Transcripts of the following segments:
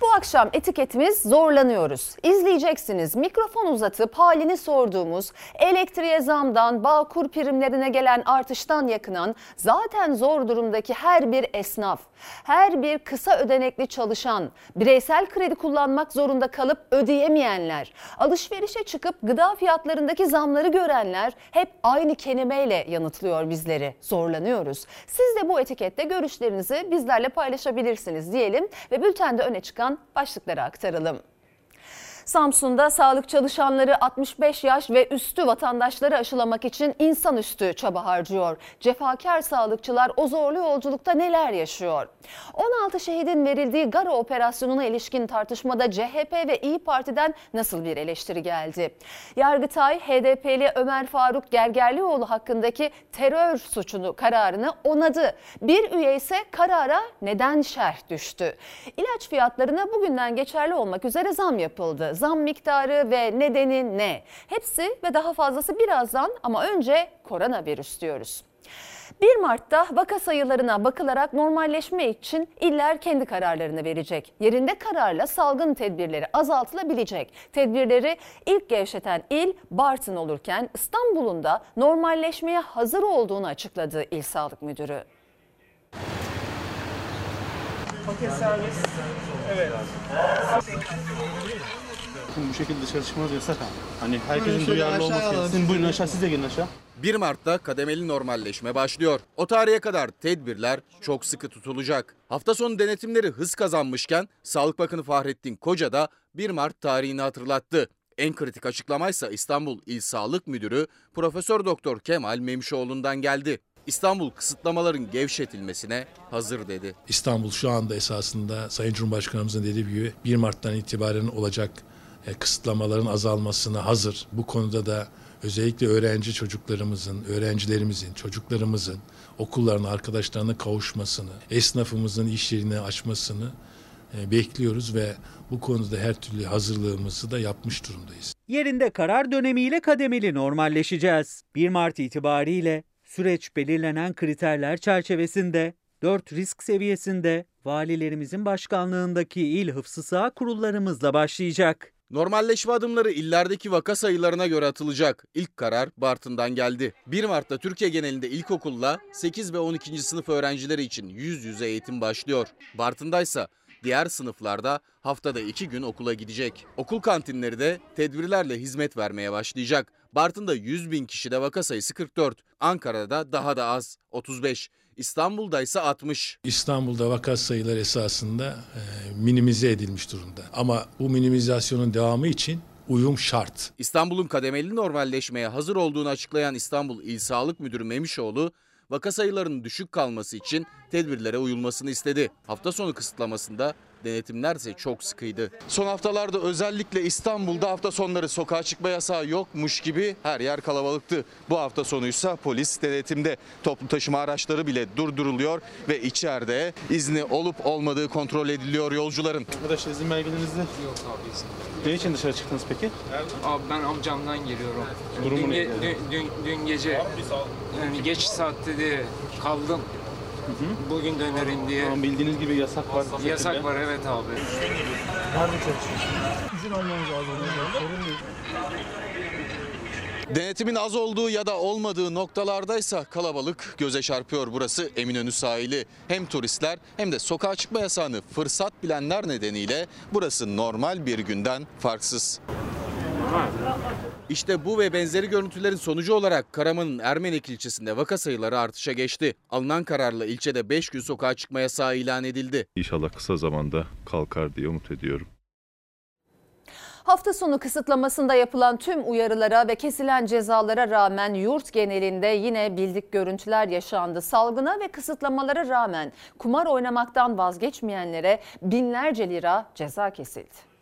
Bu akşam etiketimiz zorlanıyoruz. İzleyeceksiniz mikrofon uzatıp halini sorduğumuz, elektriğe zamdan, bağkur primlerine gelen artıştan yakınan, zaten zor durumdaki her bir esnaf, her bir kısa ödenekli çalışan, bireysel kredi kullanmak zorunda kalıp ödeyemeyenler, alışverişe çıkıp gıda fiyatlarındaki zamları görenler hep aynı kelimeyle yanıtlıyor bizleri. Zorlanıyoruz. Siz de bu etikette görüşlerinizi bizlerle paylaşabilirsiniz diyelim ve bültende öne çıkan başlıkları aktaralım. Samsun'da sağlık çalışanları 65 yaş ve üstü vatandaşları aşılamak için insanüstü çaba harcıyor. Cefakar sağlıkçılar o zorlu yolculukta neler yaşıyor? 16 şehidin verildiği Gara operasyonuna ilişkin tartışmada CHP ve İyi Parti'den nasıl bir eleştiri geldi? Yargıtay, HDP'li Ömer Faruk Gergerlioğlu hakkındaki terör suçunu kararını onadı. Bir üye ise karara neden şerh düştü? İlaç fiyatlarına bugünden geçerli olmak üzere zam yapıldı zam miktarı ve nedeni ne? Hepsi ve daha fazlası birazdan ama önce koronavirüs diyoruz. 1 Mart'ta vaka sayılarına bakılarak normalleşme için iller kendi kararlarını verecek. Yerinde kararla salgın tedbirleri azaltılabilecek. Tedbirleri ilk gevşeten il Bartın olurken İstanbul'un da normalleşmeye hazır olduğunu açıkladı İl Sağlık Müdürü. Paket servis. Evet. Bu şekilde dışarı çıkmanız yasak ama. Hani herkesin duyarlı olması gerekiyor. Sizin buyurun aşağı siz de gelin aşağı. 1 Mart'ta kademeli normalleşme başlıyor. O tarihe kadar tedbirler çok sıkı tutulacak. Hafta sonu denetimleri hız kazanmışken Sağlık Bakanı Fahrettin Koca da 1 Mart tarihini hatırlattı. En kritik açıklamaysa İstanbul İl Sağlık Müdürü Profesör Doktor Kemal Memişoğlu'ndan geldi. İstanbul kısıtlamaların gevşetilmesine hazır dedi. İstanbul şu anda esasında Sayın Cumhurbaşkanımızın dediği gibi 1 Mart'tan itibaren olacak kısıtlamaların azalmasına hazır. Bu konuda da özellikle öğrenci çocuklarımızın, öğrencilerimizin, çocuklarımızın okullarına, arkadaşlarına kavuşmasını, esnafımızın iş yerini açmasını e, bekliyoruz ve bu konuda her türlü hazırlığımızı da yapmış durumdayız. Yerinde karar dönemiyle kademeli normalleşeceğiz. 1 Mart itibariyle süreç belirlenen kriterler çerçevesinde 4 risk seviyesinde valilerimizin başkanlığındaki il hıfzı kurullarımızla başlayacak. Normalleşme adımları illerdeki vaka sayılarına göre atılacak. İlk karar Bartın'dan geldi. 1 Mart'ta Türkiye genelinde ilkokulla 8 ve 12. sınıf öğrencileri için yüz yüze eğitim başlıyor. Bartın'daysa diğer sınıflarda haftada 2 gün okula gidecek. Okul kantinleri de tedbirlerle hizmet vermeye başlayacak. Bartın'da 100 bin kişide vaka sayısı 44. Ankara'da daha da az 35. İstanbul'da ise 60. İstanbul'da vaka sayıları esasında e, minimize edilmiş durumda. Ama bu minimizasyonun devamı için uyum şart. İstanbul'un kademeli normalleşmeye hazır olduğunu açıklayan İstanbul İl Sağlık Müdürü Memişoğlu, vaka sayılarının düşük kalması için tedbirlere uyulmasını istedi. Hafta sonu kısıtlamasında denetimler ise çok sıkıydı. Son haftalarda özellikle İstanbul'da hafta sonları sokağa çıkma yasağı yokmuş gibi her yer kalabalıktı. Bu hafta sonuysa polis denetimde toplu taşıma araçları bile durduruluyor ve içeride izni olup olmadığı kontrol ediliyor yolcuların. Arkadaşlar izin belgelerinizde. Yok abi izin. Ne için dışarı çıktınız peki? Abi ben amcamdan geliyorum. Durumu dün, ne? ge- dün, dün, dün gece yani geç saatte de kaldım. Bugün dönerim diye. Tamam bildiğiniz gibi yasak var. Yasak şekilde. var evet abi. Denetimin az olduğu ya da olmadığı noktalardaysa kalabalık göze çarpıyor burası Eminönü sahili. Hem turistler hem de sokağa çıkma yasağını fırsat bilenler nedeniyle burası normal bir günden farksız. İşte bu ve benzeri görüntülerin sonucu olarak Karaman'ın Ermenek ilçesinde vaka sayıları artışa geçti. Alınan kararla ilçede 5 gün sokağa çıkma yasağı ilan edildi. İnşallah kısa zamanda kalkar diye umut ediyorum. Hafta sonu kısıtlamasında yapılan tüm uyarılara ve kesilen cezalara rağmen yurt genelinde yine bildik görüntüler yaşandı. Salgına ve kısıtlamalara rağmen kumar oynamaktan vazgeçmeyenlere binlerce lira ceza kesildi.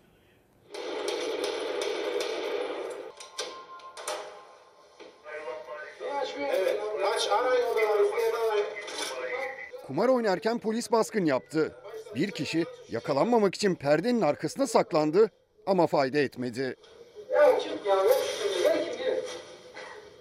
Kumar oynarken polis baskın yaptı. Bir kişi yakalanmamak için perdenin arkasına saklandı ama fayda etmedi. Ya çık ya ver şunu ver kimliği.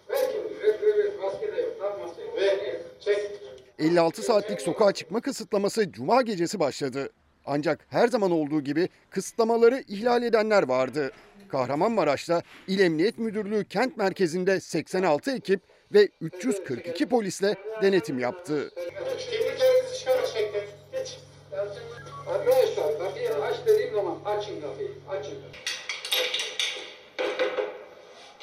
Ver kimliği ver ver ver maske de yok tak masayı. Ver çek. 56 saatlik sokağa çıkma kısıtlaması cuma gecesi başladı. Ancak her zaman olduğu gibi kısıtlamaları ihlal edenler vardı. Kahramanmaraş'ta İl Emniyet Müdürlüğü kent merkezinde 86 ekip ve 342 polisle denetim yaptı.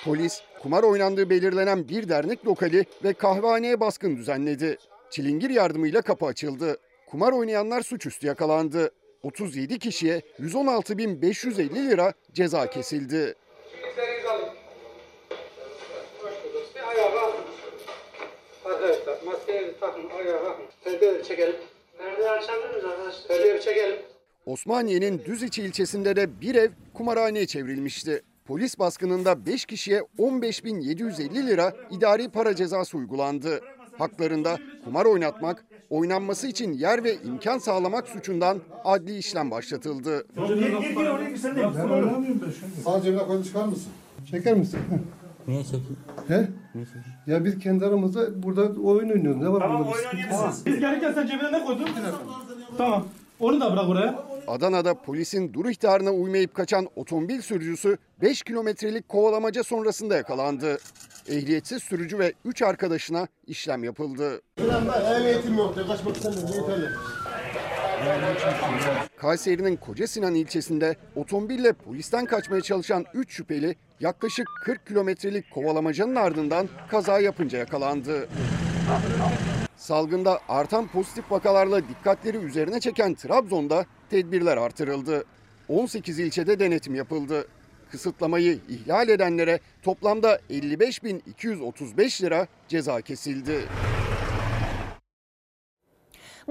Polis kumar oynandığı belirlenen bir dernek lokali ve kahvehaneye baskın düzenledi. Çilingir yardımıyla kapı açıldı. Kumar oynayanlar suçüstü yakalandı. 37 kişiye 116.550 lira ceza kesildi. Arkadaşlar maskeleri takın. Ayağa kalkın. Perdeleri çekelim. Perdeleri açabilir miyiz arkadaşlar? Perdeleri çekelim. Osmaniye'nin Düziçi ilçesinde de bir ev kumarhaneye çevrilmişti. Polis baskınında 5 kişiye 15.750 lira idari para cezası uygulandı. Haklarında kumar oynatmak, oynanması için yer ve imkan sağlamak suçundan adli işlem başlatıldı. Sağ cebine koyun çıkar mısın? Çeker misin? Niye çekeyim? He? Ya biz kendi aramızda burada oyun oynuyoruz. Ne var Tamam burada? oyun oynayabilirsiniz. Biz gelirken sen cebine ne koydun? Tamam. Onu da bırak oraya. Adana'da polisin dur ihtarına uymayıp kaçan otomobil sürücüsü 5 kilometrelik kovalamaca sonrasında yakalandı. Ehliyetsiz sürücü ve 3 arkadaşına işlem yapıldı. Ulan ben ehliyetim yok. Kaçmak istemiyorum. Yeterli. Kayseri'nin Koca Sinan ilçesinde otomobille polisten kaçmaya çalışan 3 şüpheli yaklaşık 40 kilometrelik kovalamacanın ardından kaza yapınca yakalandı. Salgında artan pozitif vakalarla dikkatleri üzerine çeken Trabzon'da tedbirler artırıldı. 18 ilçede denetim yapıldı. Kısıtlamayı ihlal edenlere toplamda 55.235 lira ceza kesildi.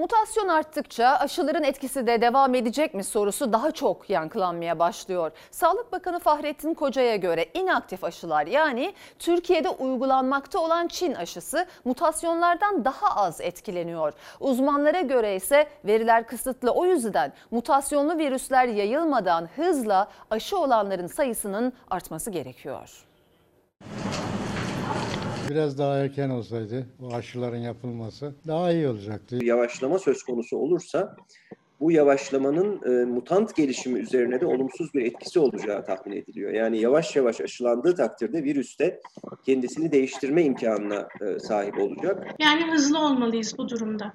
Mutasyon arttıkça aşıların etkisi de devam edecek mi sorusu daha çok yankılanmaya başlıyor. Sağlık Bakanı Fahrettin Koca'ya göre inaktif aşılar yani Türkiye'de uygulanmakta olan Çin aşısı mutasyonlardan daha az etkileniyor. Uzmanlara göre ise veriler kısıtlı o yüzden mutasyonlu virüsler yayılmadan hızla aşı olanların sayısının artması gerekiyor. Biraz daha erken olsaydı bu aşıların yapılması daha iyi olacaktı. Yavaşlama söz konusu olursa bu yavaşlamanın e, mutant gelişimi üzerine de olumsuz bir etkisi olacağı tahmin ediliyor. Yani yavaş yavaş aşılandığı takdirde virüs de kendisini değiştirme imkanına e, sahip olacak. Yani hızlı olmalıyız bu durumda.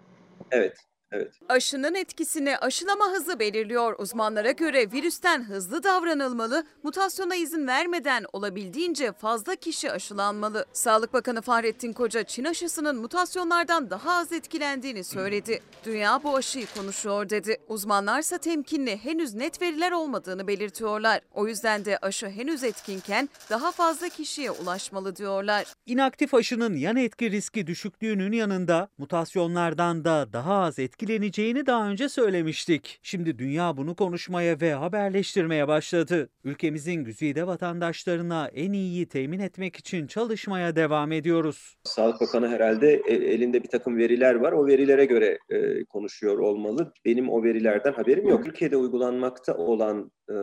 Evet. Evet. Aşının etkisini aşılama hızı belirliyor. Uzmanlara göre virüsten hızlı davranılmalı, mutasyona izin vermeden olabildiğince fazla kişi aşılanmalı. Sağlık Bakanı Fahrettin Koca Çin aşısının mutasyonlardan daha az etkilendiğini söyledi. Dünya bu aşıyı konuşuyor dedi. Uzmanlarsa temkinli henüz net veriler olmadığını belirtiyorlar. O yüzden de aşı henüz etkinken daha fazla kişiye ulaşmalı diyorlar. İnaktif aşının yan etki riski düşüklüğünün yanında mutasyonlardan da daha az etkileneceğini daha önce söylemiştik. Şimdi dünya bunu konuşmaya ve haberleştirmeye başladı. Ülkemizin güzide vatandaşlarına en iyiyi temin etmek için çalışmaya devam ediyoruz. Sağlık Bakanı herhalde e, elinde bir takım veriler var. O verilere göre e, konuşuyor olmalı. Benim o verilerden haberim yok. Türkiye'de uygulanmakta olan e,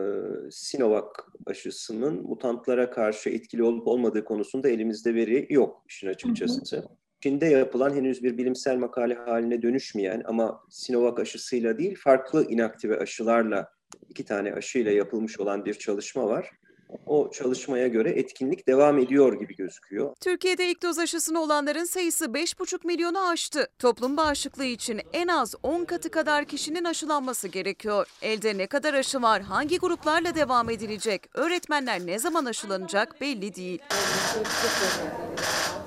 Sinovac aşısının mutantlara karşı etkili olup olmadığı konusunda elimizde veri yok işin açıkçası. Hı hı. Çin'de yapılan henüz bir bilimsel makale haline dönüşmeyen ama Sinovac aşısıyla değil farklı inaktive aşılarla iki tane aşıyla yapılmış olan bir çalışma var. O çalışmaya göre etkinlik devam ediyor gibi gözüküyor. Türkiye'de ilk doz aşısını olanların sayısı 5,5 milyonu aştı. Toplum bağışıklığı için en az 10 katı kadar kişinin aşılanması gerekiyor. Elde ne kadar aşı var, hangi gruplarla devam edilecek, öğretmenler ne zaman aşılanacak belli değil.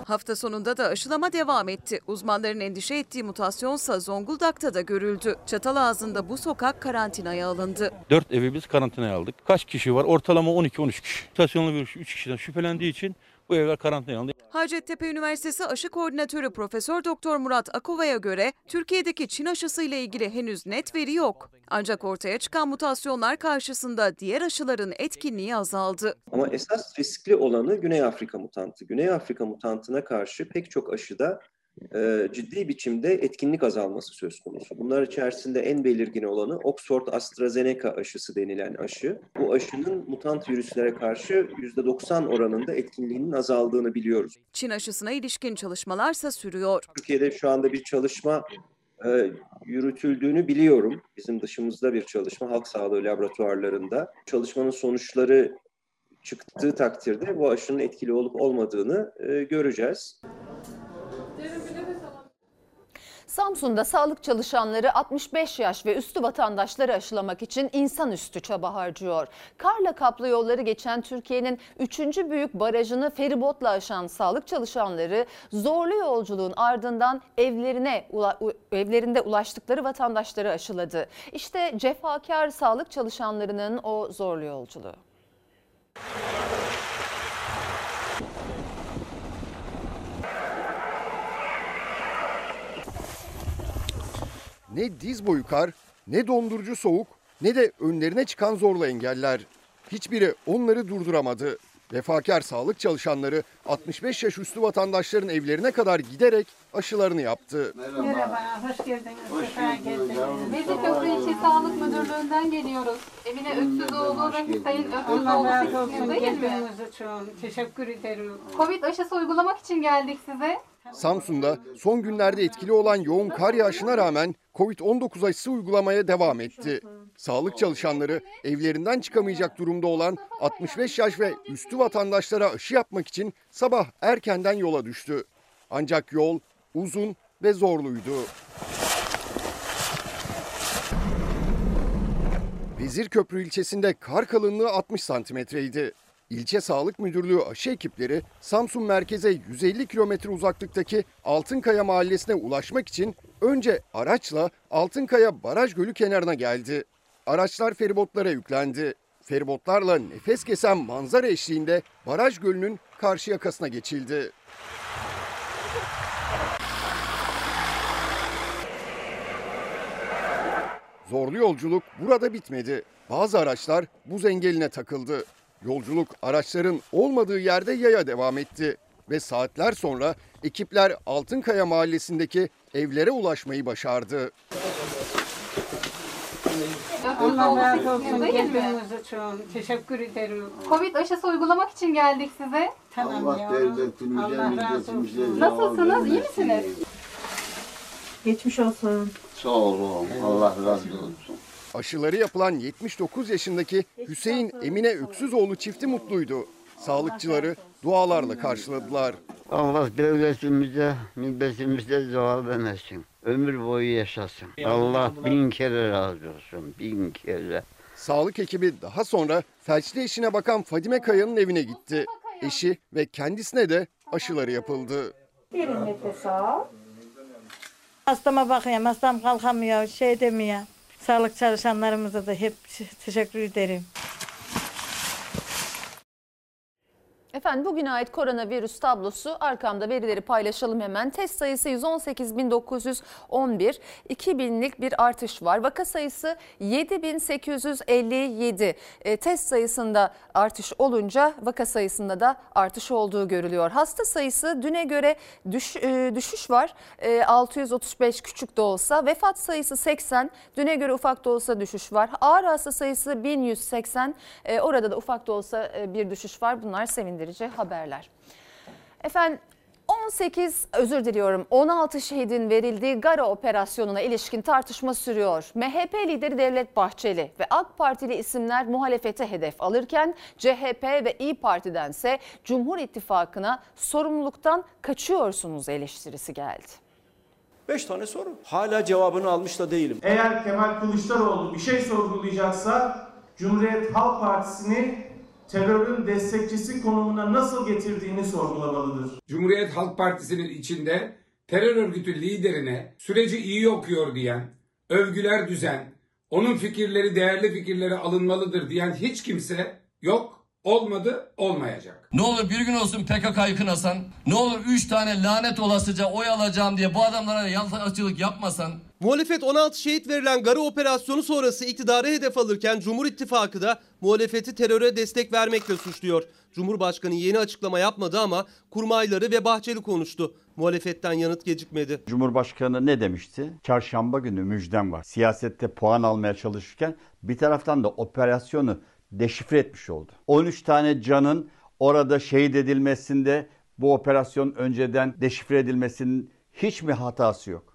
Hafta sonunda da aşılama devam etti. Uzmanların endişe ettiği mutasyonsa Zonguldak'ta da görüldü. Çatalazı'nda bu sokak karantinaya alındı. 4 evi biz karantinaya aldık. Kaç kişi var? Ortalama 12-13 kişi. Mutasyonlu virüs 3 kişiden şüphelendiği için bu evler karantinaya alındı. Hacettepe Üniversitesi Aşı Koordinatörü Profesör Doktor Murat Akova'ya göre Türkiye'deki Çin aşısı ile ilgili henüz net veri yok. Ancak ortaya çıkan mutasyonlar karşısında diğer aşıların etkinliği azaldı. Ama esas riskli olanı Güney Afrika mutantı. Güney Afrika mutantına karşı pek çok aşıda e, ciddi biçimde etkinlik azalması söz konusu. Bunlar içerisinde en belirgin olanı Oxford AstraZeneca aşısı denilen aşı. Bu aşının mutant virüslere karşı %90 oranında etkinliğinin azaldığını biliyoruz. Çin aşısına ilişkin çalışmalarsa sürüyor. Türkiye'de şu anda bir çalışma e, yürütüldüğünü biliyorum. Bizim dışımızda bir çalışma halk sağlığı laboratuvarlarında. Çalışmanın sonuçları çıktığı takdirde bu aşının etkili olup olmadığını e, göreceğiz. Samsun'da sağlık çalışanları 65 yaş ve üstü vatandaşları aşılamak için insanüstü çaba harcıyor. Karla kaplı yolları geçen Türkiye'nin 3. büyük barajını feribotla aşan sağlık çalışanları zorlu yolculuğun ardından evlerine evlerinde ulaştıkları vatandaşları aşıladı. İşte cefakar sağlık çalışanlarının o zorlu yolculuğu. Ne diz boyu kar, ne dondurucu soğuk, ne de önlerine çıkan zorlu engeller. Hiçbiri onları durduramadı. Vefakar sağlık çalışanları 65 yaş üstü vatandaşların evlerine kadar giderek aşılarını yaptı. Merhaba, hoş geldiniz. Hoş geldiniz. yavrum. Biz de Köprü İlçe Sağlık Müdürlüğü'nden geliyoruz. Emine Öksüzoğlu ve Sayın Öksüzoğlu olsun değil mi? geldiğiniz için. Teşekkür ederim. Covid aşısı uygulamak için geldik size. Samsun'da son günlerde etkili olan yoğun kar yağışına rağmen Covid-19 aşısı uygulamaya devam etti. Sağlık çalışanları evlerinden çıkamayacak durumda olan 65 yaş ve üstü vatandaşlara aşı yapmak için sabah erkenden yola düştü. Ancak yol uzun ve zorluydu. Vezirköprü ilçesinde kar kalınlığı 60 santimetreydi. İlçe Sağlık Müdürlüğü aşı ekipleri Samsun merkeze 150 kilometre uzaklıktaki Altınkaya mahallesine ulaşmak için önce araçla Altınkaya Baraj Gölü kenarına geldi. Araçlar feribotlara yüklendi. Feribotlarla nefes kesen manzara eşliğinde Baraj Gölü'nün karşı yakasına geçildi. Zorlu yolculuk burada bitmedi. Bazı araçlar buz engeline takıldı. Yolculuk araçların olmadığı yerde yaya devam etti ve saatler sonra ekipler Altınkaya mahallesindeki evlere ulaşmayı başardı. Allah razı olsun geldiğiniz için. Teşekkür ederim. Covid aşısı uygulamak için geldik size. Tamam Allah devletimizden, Allah razı olsun. Nasılsınız? İyi misiniz? Geçmiş olsun. Sağ olun. Allah razı olsun. Aşıları yapılan 79 yaşındaki Hüseyin Emine Öksüzoğlu çifti mutluydu. Sağlıkçıları dualarla karşıladılar. Allah devletimize, milletimize zeval vermesin. Ömür boyu yaşasın. Allah bin kere razı olsun. Bin kere. Sağlık ekibi daha sonra felçli eşine bakan Fadime Kaya'nın evine gitti. Eşi ve kendisine de aşıları yapıldı. Derin nefes al. Hastama bakıyorum. Hastam kalkamıyor, şey demiyor. Sağlık çalışanlarımıza da hep teşekkür ederim. Efendim bugüne ait koronavirüs tablosu arkamda verileri paylaşalım hemen. Test sayısı 118.911, 2000'lik bir artış var. Vaka sayısı 7857. E, test sayısında artış olunca vaka sayısında da artış olduğu görülüyor. Hasta sayısı düne göre düş, e, düşüş var. E, 635 küçük de olsa. Vefat sayısı 80. Düne göre ufak da olsa düşüş var. Ağır hasta sayısı 1180. E, orada da ufak da olsa e, bir düşüş var. Bunlar sevindirici haberler. Efendim 18 özür diliyorum 16 şehidin verildiği Gara operasyonuna ilişkin tartışma sürüyor. MHP lideri Devlet Bahçeli ve AK Partili isimler muhalefete hedef alırken CHP ve İyi Parti'dense Cumhur İttifakı'na sorumluluktan kaçıyorsunuz eleştirisi geldi. Beş tane soru. Hala cevabını almış da değilim. Eğer Kemal Kılıçdaroğlu bir şey sorgulayacaksa Cumhuriyet Halk Partisi'ni terörün destekçisi konumuna nasıl getirdiğini sorgulamalıdır. Cumhuriyet Halk Partisi'nin içinde terör örgütü liderine süreci iyi okuyor diyen, övgüler düzen, onun fikirleri değerli fikirleri alınmalıdır diyen hiç kimse yok, olmadı, olmayacak. Ne olur bir gün olsun PKK'yı kınasan, ne olur üç tane lanet olasıca oy alacağım diye bu adamlara yalakaçılık yapmasan. Muhalefet 16 şehit verilen Gara operasyonu sonrası iktidarı hedef alırken Cumhur İttifakı da muhalefeti teröre destek vermekle suçluyor. Cumhurbaşkanı yeni açıklama yapmadı ama kurmayları ve Bahçeli konuştu. Muhalefetten yanıt gecikmedi. Cumhurbaşkanı ne demişti? Çarşamba günü müjdem var. Siyasette puan almaya çalışırken bir taraftan da operasyonu deşifre etmiş oldu. 13 tane canın orada şehit edilmesinde bu operasyon önceden deşifre edilmesinin hiç mi hatası yok?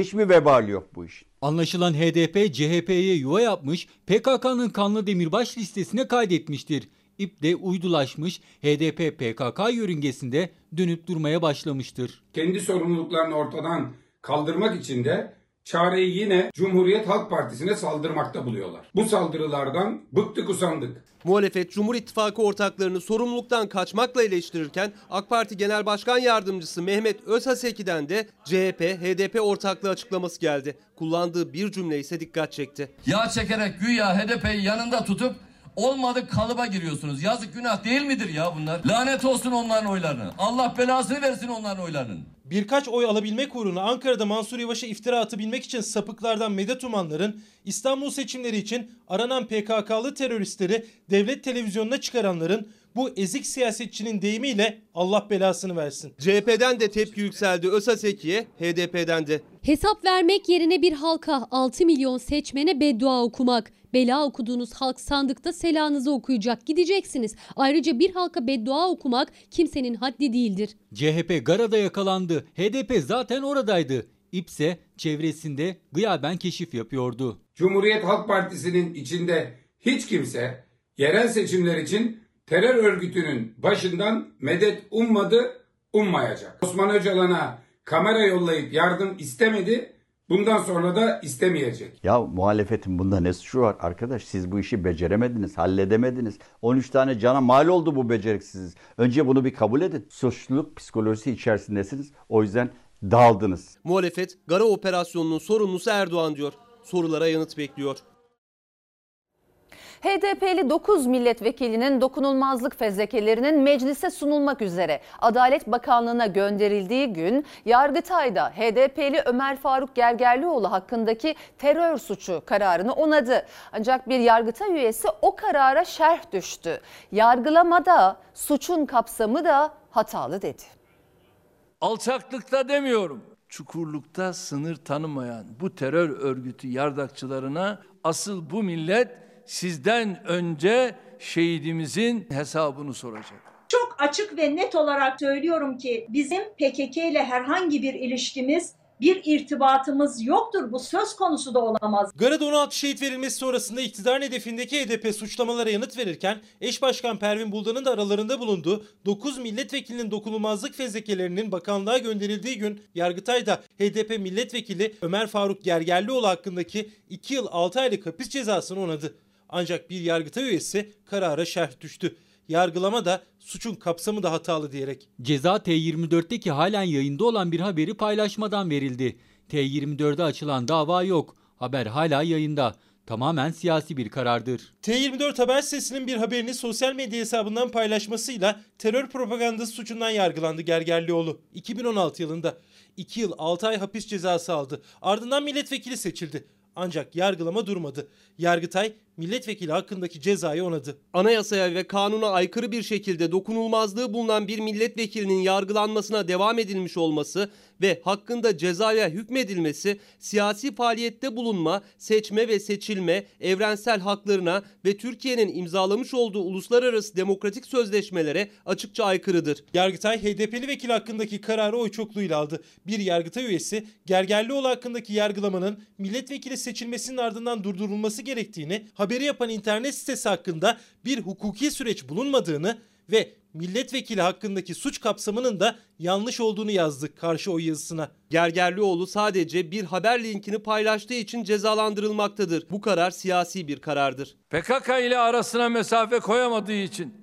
Hiç mi vebali yok bu işin? Anlaşılan HDP CHP'ye yuva yapmış, PKK'nın kanlı demirbaş listesine kaydetmiştir. İp de uydulaşmış, HDP PKK yörüngesinde dönüp durmaya başlamıştır. Kendi sorumluluklarını ortadan kaldırmak için de çareyi yine Cumhuriyet Halk Partisi'ne saldırmakta buluyorlar. Bu saldırılardan bıktık usandık. Muhalefet Cumhur İttifakı ortaklarını sorumluluktan kaçmakla eleştirirken AK Parti Genel Başkan Yardımcısı Mehmet Özhaseki'den de CHP HDP ortaklığı açıklaması geldi. Kullandığı bir cümle ise dikkat çekti. Yağ çekerek güya HDP'yi yanında tutup olmadı kalıba giriyorsunuz. Yazık günah değil midir ya bunlar? Lanet olsun onların oylarını. Allah belasını versin onların oylarının. Birkaç oy alabilmek uğruna Ankara'da Mansur Yavaş'a iftira atabilmek için sapıklardan medet umanların İstanbul seçimleri için aranan PKK'lı teröristleri devlet televizyonuna çıkaranların bu ezik siyasetçinin deyimiyle Allah belasını versin. CHP'den de tepki yükseldi Özhaseki'ye, HDP'den de. Hesap vermek yerine bir halka 6 milyon seçmene beddua okumak. Bela okuduğunuz halk sandıkta selanızı okuyacak gideceksiniz. Ayrıca bir halka beddua okumak kimsenin haddi değildir. CHP Gara'da yakalandı. HDP zaten oradaydı. İpse çevresinde gıyaben keşif yapıyordu. Cumhuriyet Halk Partisi'nin içinde hiç kimse yerel seçimler için terör örgütünün başından medet ummadı, ummayacak. Osman Öcalan'a kamera yollayıp yardım istemedi, bundan sonra da istemeyecek. Ya muhalefetin bunda ne suçu var arkadaş? Siz bu işi beceremediniz, halledemediniz. 13 tane cana mal oldu bu beceriksizliğiniz. Önce bunu bir kabul edin. Suçluluk psikolojisi içerisindesiniz. O yüzden daldınız. Muhalefet Gara operasyonunun sorumlusu Erdoğan diyor. Sorulara yanıt bekliyor. HDP'li 9 milletvekilinin dokunulmazlık fezlekelerinin meclise sunulmak üzere Adalet Bakanlığı'na gönderildiği gün Yargıtay'da HDP'li Ömer Faruk Gergerlioğlu hakkındaki terör suçu kararını onadı. Ancak bir Yargıtay üyesi o karara şerh düştü. Yargılamada suçun kapsamı da hatalı dedi. Alçaklıkta demiyorum. Çukurlukta sınır tanımayan bu terör örgütü yardakçılarına asıl bu millet sizden önce şehidimizin hesabını soracak. Çok açık ve net olarak söylüyorum ki bizim PKK ile herhangi bir ilişkimiz, bir irtibatımız yoktur. Bu söz konusu da olamaz. Gara'da 16 şehit verilmesi sonrasında iktidar hedefindeki HDP suçlamalara yanıt verirken eş başkan Pervin Buldan'ın da aralarında bulunduğu 9 milletvekilinin dokunulmazlık fezlekelerinin bakanlığa gönderildiği gün Yargıtay'da HDP milletvekili Ömer Faruk Gergerlioğlu hakkındaki 2 yıl 6 aylık hapis cezasını onadı. Ancak bir Yargıtay üyesi karara şerh düştü. Yargılama da suçun kapsamı da hatalı diyerek. Ceza T24'teki halen yayında olan bir haberi paylaşmadan verildi. T24'de açılan dava yok. Haber hala yayında. Tamamen siyasi bir karardır. T24 haber sitesinin bir haberini sosyal medya hesabından paylaşmasıyla terör propagandası suçundan yargılandı Gergerlioğlu. 2016 yılında 2 yıl 6 ay hapis cezası aldı. Ardından milletvekili seçildi. Ancak yargılama durmadı. Yargıtay milletvekili hakkındaki cezayı onadı. Anayasaya ve kanuna aykırı bir şekilde dokunulmazlığı bulunan bir milletvekilinin yargılanmasına devam edilmiş olması ve hakkında cezaya hükmedilmesi siyasi faaliyette bulunma, seçme ve seçilme, evrensel haklarına ve Türkiye'nin imzalamış olduğu uluslararası demokratik sözleşmelere açıkça aykırıdır. Yargıtay HDP'li vekil hakkındaki kararı oy çokluğuyla aldı. Bir Yargıtay üyesi Gergerlioğlu hakkındaki yargılamanın milletvekili seçilmesinin ardından durdurulması gerektiğini, haberi yapan internet sitesi hakkında bir hukuki süreç bulunmadığını ve milletvekili hakkındaki suç kapsamının da yanlış olduğunu yazdı karşı oy yazısına. Gergerlioğlu sadece bir haber linkini paylaştığı için cezalandırılmaktadır. Bu karar siyasi bir karardır. PKK ile arasına mesafe koyamadığı için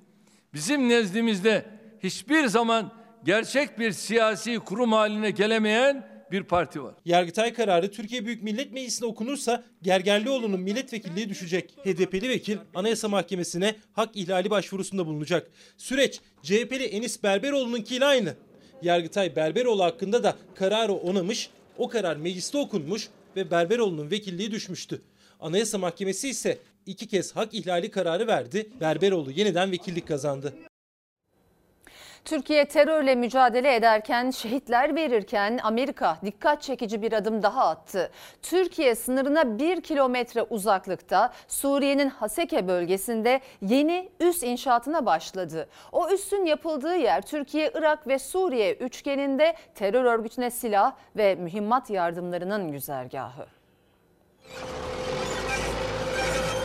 bizim nezdimizde hiçbir zaman gerçek bir siyasi kurum haline gelemeyen bir parti var. Yargıtay kararı Türkiye Büyük Millet Meclisi'ne okunursa Gergerlioğlu'nun milletvekilliği düşecek. HDP'li vekil Anayasa Mahkemesi'ne hak ihlali başvurusunda bulunacak. Süreç CHP'li Enis Berberoğlu'nunkiyle aynı. Yargıtay Berberoğlu hakkında da kararı onamış, o karar mecliste okunmuş ve Berberoğlu'nun vekilliği düşmüştü. Anayasa Mahkemesi ise iki kez hak ihlali kararı verdi. Berberoğlu yeniden vekillik kazandı. Türkiye terörle mücadele ederken, şehitler verirken Amerika dikkat çekici bir adım daha attı. Türkiye sınırına bir kilometre uzaklıkta Suriye'nin Haseke bölgesinde yeni üs inşaatına başladı. O üssün yapıldığı yer Türkiye, Irak ve Suriye üçgeninde terör örgütüne silah ve mühimmat yardımlarının güzergahı.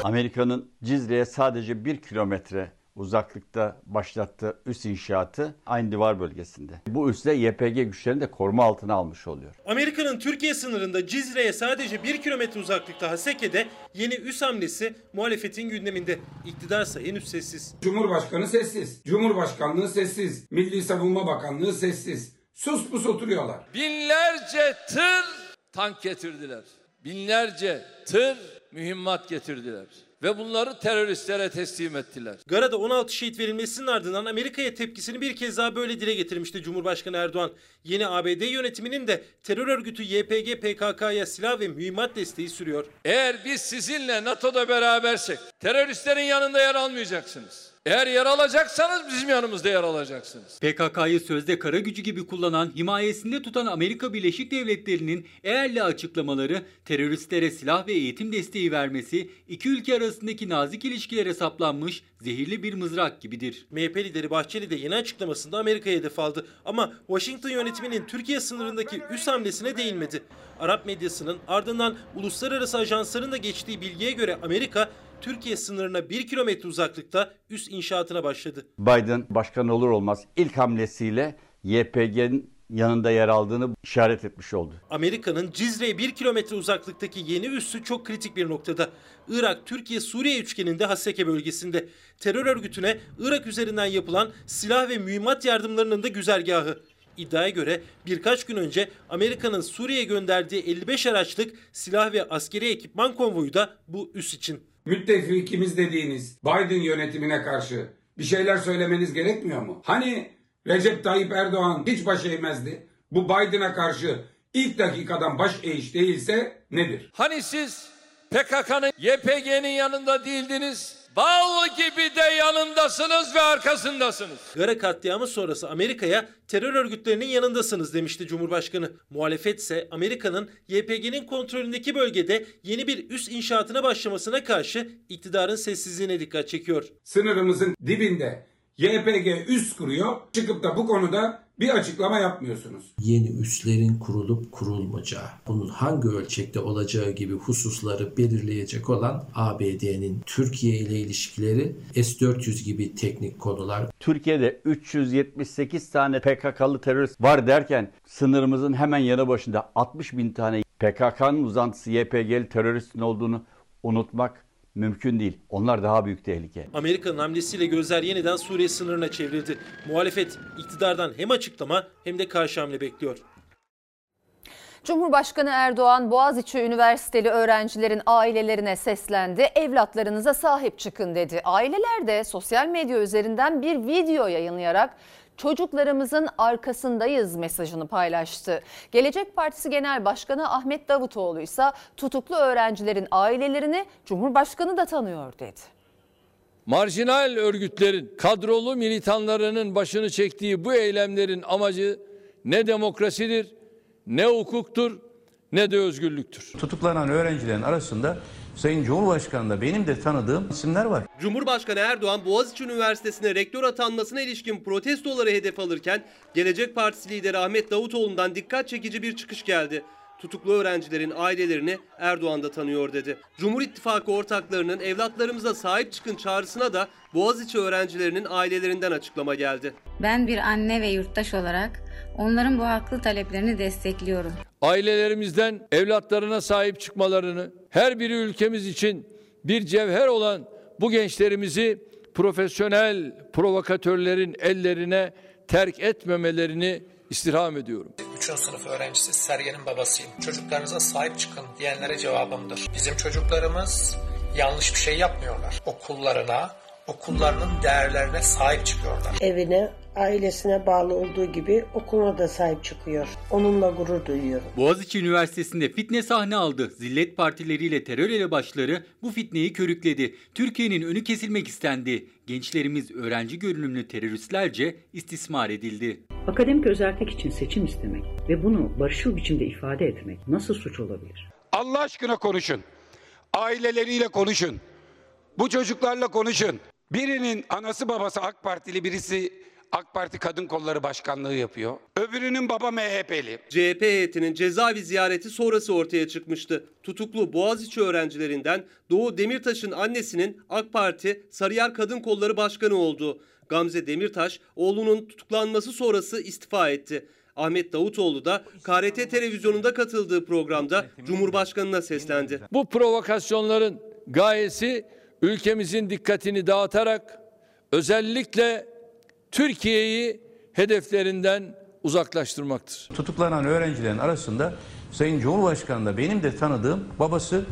Amerika'nın Cizre'ye sadece bir kilometre uzaklıkta başlattığı üs inşaatı aynı divar bölgesinde. Bu üsle YPG güçlerini de koruma altına almış oluyor. Amerika'nın Türkiye sınırında Cizre'ye sadece 1 kilometre uzaklıkta Haseke'de yeni üs hamlesi muhalefetin gündeminde. İktidarsa henüz sessiz. Cumhurbaşkanı sessiz. Cumhurbaşkanlığı sessiz. Milli Savunma Bakanlığı sessiz. Sus pus oturuyorlar. Binlerce tır tank getirdiler. Binlerce tır mühimmat getirdiler ve bunları teröristlere teslim ettiler. Gara'da 16 şehit verilmesinin ardından Amerika'ya tepkisini bir kez daha böyle dile getirmişti Cumhurbaşkanı Erdoğan. Yeni ABD yönetiminin de terör örgütü YPG PKK'ya silah ve mühimmat desteği sürüyor. Eğer biz sizinle NATO'da berabersek teröristlerin yanında yer almayacaksınız. Eğer yer alacaksanız bizim yanımızda yer alacaksınız. PKK'yı sözde kara gücü gibi kullanan, himayesinde tutan Amerika Birleşik Devletleri'nin eğerli açıklamaları, teröristlere silah ve eğitim desteği vermesi, iki ülke arasındaki nazik ilişkilere saplanmış zehirli bir mızrak gibidir. MHP lideri Bahçeli de yeni açıklamasında Amerika'ya hedef aldı. Ama Washington yönetiminin Türkiye sınırındaki üs hamlesine değinmedi. Arap medyasının ardından uluslararası ajansların da geçtiği bilgiye göre Amerika Türkiye sınırına 1 kilometre uzaklıkta üs inşaatına başladı. Biden başkan olur olmaz ilk hamlesiyle YPG'nin yanında yer aldığını işaret etmiş oldu. Amerika'nın Cizre'ye 1 kilometre uzaklıktaki yeni üssü çok kritik bir noktada. Irak, Türkiye, Suriye üçgeninde Haseke bölgesinde. Terör örgütüne Irak üzerinden yapılan silah ve mühimmat yardımlarının da güzergahı. İddiaya göre birkaç gün önce Amerika'nın Suriye'ye gönderdiği 55 araçlık silah ve askeri ekipman konvoyu da bu üs için. Müttefikimiz dediğiniz Biden yönetimine karşı bir şeyler söylemeniz gerekmiyor mu? Hani Recep Tayyip Erdoğan hiç baş eğmezdi. Bu Biden'a karşı ilk dakikadan baş eğiş değilse nedir? Hani siz PKK'nın YPG'nin yanında değildiniz? Bal gibi de yanındasınız ve arkasındasınız. Gara katliamı sonrası Amerika'ya terör örgütlerinin yanındasınız demişti Cumhurbaşkanı. Muhalefet ise Amerika'nın YPG'nin kontrolündeki bölgede yeni bir üs inşaatına başlamasına karşı iktidarın sessizliğine dikkat çekiyor. Sınırımızın dibinde YPG üst kuruyor. Çıkıp da bu konuda bir açıklama yapmıyorsunuz. Yeni üslerin kurulup kurulmayacağı, bunun hangi ölçekte olacağı gibi hususları belirleyecek olan ABD'nin Türkiye ile ilişkileri S-400 gibi teknik konular. Türkiye'de 378 tane PKK'lı terörist var derken sınırımızın hemen yanı başında 60 bin tane PKK'nın uzantısı YPG'li teröristin olduğunu unutmak mümkün değil. Onlar daha büyük tehlike. Amerika'nın hamlesiyle gözler yeniden Suriye sınırına çevrildi. Muhalefet iktidardan hem açıklama hem de karşı hamle bekliyor. Cumhurbaşkanı Erdoğan Boğaziçi Üniversiteli öğrencilerin ailelerine seslendi. Evlatlarınıza sahip çıkın dedi. Aileler de sosyal medya üzerinden bir video yayınlayarak çocuklarımızın arkasındayız mesajını paylaştı. Gelecek Partisi Genel Başkanı Ahmet Davutoğlu ise tutuklu öğrencilerin ailelerini Cumhurbaşkanı da tanıyor dedi. Marjinal örgütlerin kadrolu militanlarının başını çektiği bu eylemlerin amacı ne demokrasidir, ne hukuktur, ne de özgürlüktür. Tutuklanan öğrencilerin arasında Sayın Cumhurbaşkanı'nda benim de tanıdığım isimler var. Cumhurbaşkanı Erdoğan Boğaziçi Üniversitesi'ne rektör atanmasına ilişkin protestoları hedef alırken Gelecek Partisi lideri Ahmet Davutoğlu'ndan dikkat çekici bir çıkış geldi. Tutuklu öğrencilerin ailelerini Erdoğan da tanıyor dedi. Cumhur İttifakı ortaklarının evlatlarımıza sahip çıkın çağrısına da Boğaziçi öğrencilerinin ailelerinden açıklama geldi. Ben bir anne ve yurttaş olarak onların bu haklı taleplerini destekliyorum. Ailelerimizden evlatlarına sahip çıkmalarını, her biri ülkemiz için bir cevher olan bu gençlerimizi profesyonel provokatörlerin ellerine terk etmemelerini istirham ediyorum. 3. sınıf öğrencisi Sergen'in babasıyım. Çocuklarınıza sahip çıkın diyenlere cevabımdır. Bizim çocuklarımız yanlış bir şey yapmıyorlar. Okullarına, okullarının değerlerine sahip çıkıyorlar. Evine, ailesine bağlı olduğu gibi okuluna da sahip çıkıyor. Onunla gurur duyuyorum. Boğaziçi Üniversitesi'nde fitne sahne aldı. Zillet partileriyle terör elebaşları bu fitneyi körükledi. Türkiye'nin önü kesilmek istendi. Gençlerimiz öğrenci görünümlü teröristlerce istismar edildi. Akademik özellik için seçim istemek ve bunu barışçıl biçimde ifade etmek nasıl suç olabilir? Allah aşkına konuşun. Aileleriyle konuşun. Bu çocuklarla konuşun. Birinin anası babası AK Partili birisi AK Parti Kadın Kolları Başkanlığı yapıyor. Öbürünün baba MHP'li. CHP heyetinin cezaevi ziyareti sonrası ortaya çıkmıştı. Tutuklu Boğaziçi öğrencilerinden Doğu Demirtaş'ın annesinin AK Parti Sarıyer Kadın Kolları Başkanı olduğu. Gamze Demirtaş oğlunun tutuklanması sonrası istifa etti. Ahmet Davutoğlu da KRT televizyonunda katıldığı programda Cumhurbaşkanı'na seslendi. Bu provokasyonların gayesi ülkemizin dikkatini dağıtarak özellikle Türkiye'yi hedeflerinden uzaklaştırmaktır. Tutuklanan öğrencilerin arasında Sayın Cumhurbaşkanı da benim de tanıdığım babası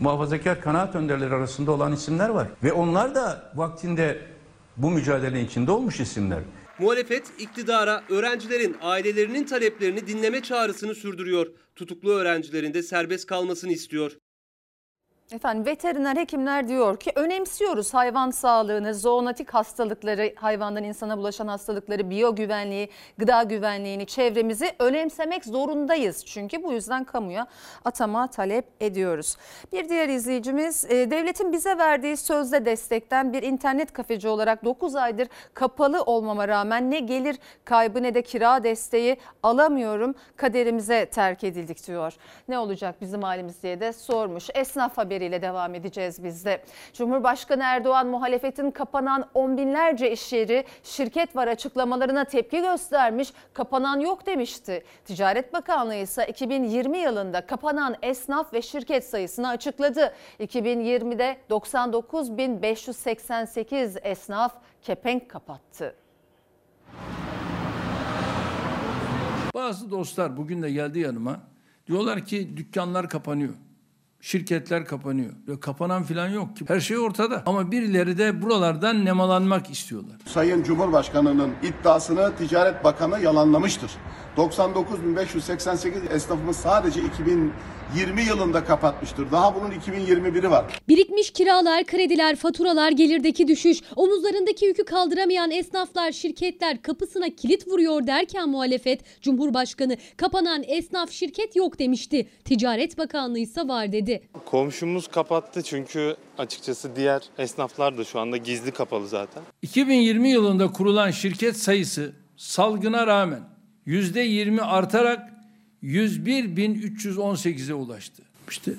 muhafazakar kanaat önderleri arasında olan isimler var. Ve onlar da vaktinde bu mücadelenin içinde olmuş isimler. Muhalefet iktidara öğrencilerin ailelerinin taleplerini dinleme çağrısını sürdürüyor. Tutuklu öğrencilerin de serbest kalmasını istiyor. Efendim veteriner hekimler diyor ki önemsiyoruz hayvan sağlığını, zoonotik hastalıkları, hayvandan insana bulaşan hastalıkları, biyo güvenliği, gıda güvenliğini, çevremizi önemsemek zorundayız. Çünkü bu yüzden kamuya atama talep ediyoruz. Bir diğer izleyicimiz e, devletin bize verdiği sözde destekten bir internet kafeci olarak 9 aydır kapalı olmama rağmen ne gelir kaybı ne de kira desteği alamıyorum. Kaderimize terk edildik diyor. Ne olacak bizim halimiz diye de sormuş. Esnaf haberiyle devam edeceğiz biz de. Cumhurbaşkanı Erdoğan muhalefetin kapanan on binlerce iş yeri şirket var açıklamalarına tepki göstermiş. Kapanan yok demişti. Ticaret Bakanlığı ise 2020 yılında kapanan esnaf ve şirket sayısını açıkladı. 2020'de 99.588 esnaf kepenk kapattı. Bazı dostlar bugün de geldi yanıma. Diyorlar ki dükkanlar kapanıyor. Şirketler kapanıyor. Ya kapanan filan yok ki. Her şey ortada. Ama birileri de buralardan nemalanmak istiyorlar. Sayın Cumhurbaşkanı'nın iddiasını Ticaret Bakanı yalanlamıştır. 99.588 esnafımız sadece 2020 yılında kapatmıştır. Daha bunun 2021'i var. Birikmiş kiralar, krediler, faturalar, gelirdeki düşüş, omuzlarındaki yükü kaldıramayan esnaflar, şirketler kapısına kilit vuruyor derken muhalefet, Cumhurbaşkanı kapanan esnaf şirket yok demişti. Ticaret Bakanlığı ise var dedi. Komşumuz kapattı çünkü açıkçası diğer esnaflar da şu anda gizli kapalı zaten. 2020 yılında kurulan şirket sayısı salgına rağmen %20 artarak 101.318'e ulaştı. İşte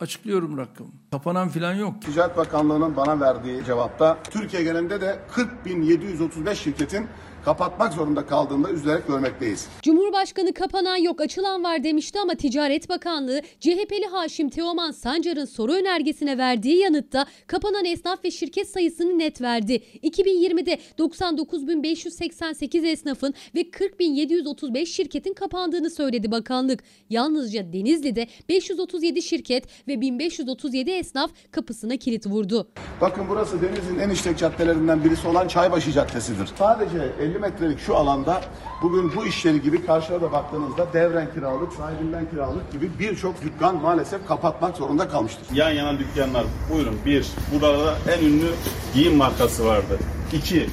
açıklıyorum rakamı. Kapanan filan yok. Ticaret Bakanlığı'nın bana verdiği cevapta Türkiye genelinde de 40.735 şirketin kapatmak zorunda kaldığında üzülerek görmekteyiz. Cumhurbaşkanı kapanan yok açılan var demişti ama Ticaret Bakanlığı CHP'li Haşim Teoman Sancar'ın soru önergesine verdiği yanıtta kapanan esnaf ve şirket sayısını net verdi. 2020'de 99.588 esnafın ve 40.735 şirketin kapandığını söyledi bakanlık. Yalnızca Denizli'de 537 şirket ve 1537 esnaf kapısına kilit vurdu. Bakın burası Denizli'nin en işlek caddelerinden birisi olan Çaybaşı Caddesi'dir. Sadece 50 metrelik şu alanda bugün bu işleri gibi karşıya da baktığınızda devren kiralık, sahibinden kiralık gibi birçok dükkan maalesef kapatmak zorunda kalmıştır. Yan yana dükkanlar buyurun bir. Burada en ünlü giyim markası vardı. İki,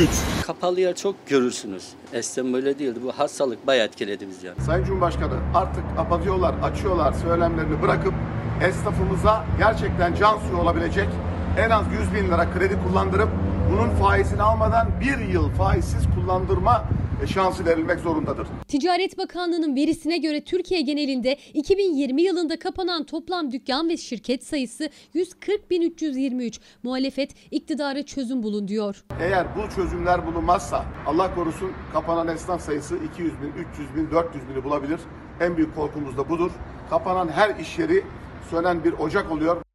üç. Kapalı yer çok görürsünüz. Eskiden böyle değildi. Bu hastalık bayağı etkiledi bizi yani. Sayın Cumhurbaşkanı artık kapatıyorlar, açıyorlar söylemlerini bırakıp esnafımıza gerçekten can suyu olabilecek en az 100 bin lira kredi kullandırıp bunun faizini almadan bir yıl faizsiz kullandırma şansı verilmek zorundadır. Ticaret Bakanlığı'nın verisine göre Türkiye genelinde 2020 yılında kapanan toplam dükkan ve şirket sayısı 140.323. Muhalefet iktidara çözüm bulun diyor. Eğer bu çözümler bulunmazsa Allah korusun kapanan esnaf sayısı 200 bin, 300 bin, 400 bini bulabilir. En büyük korkumuz da budur. Kapanan her iş yeri sönen bir ocak oluyor.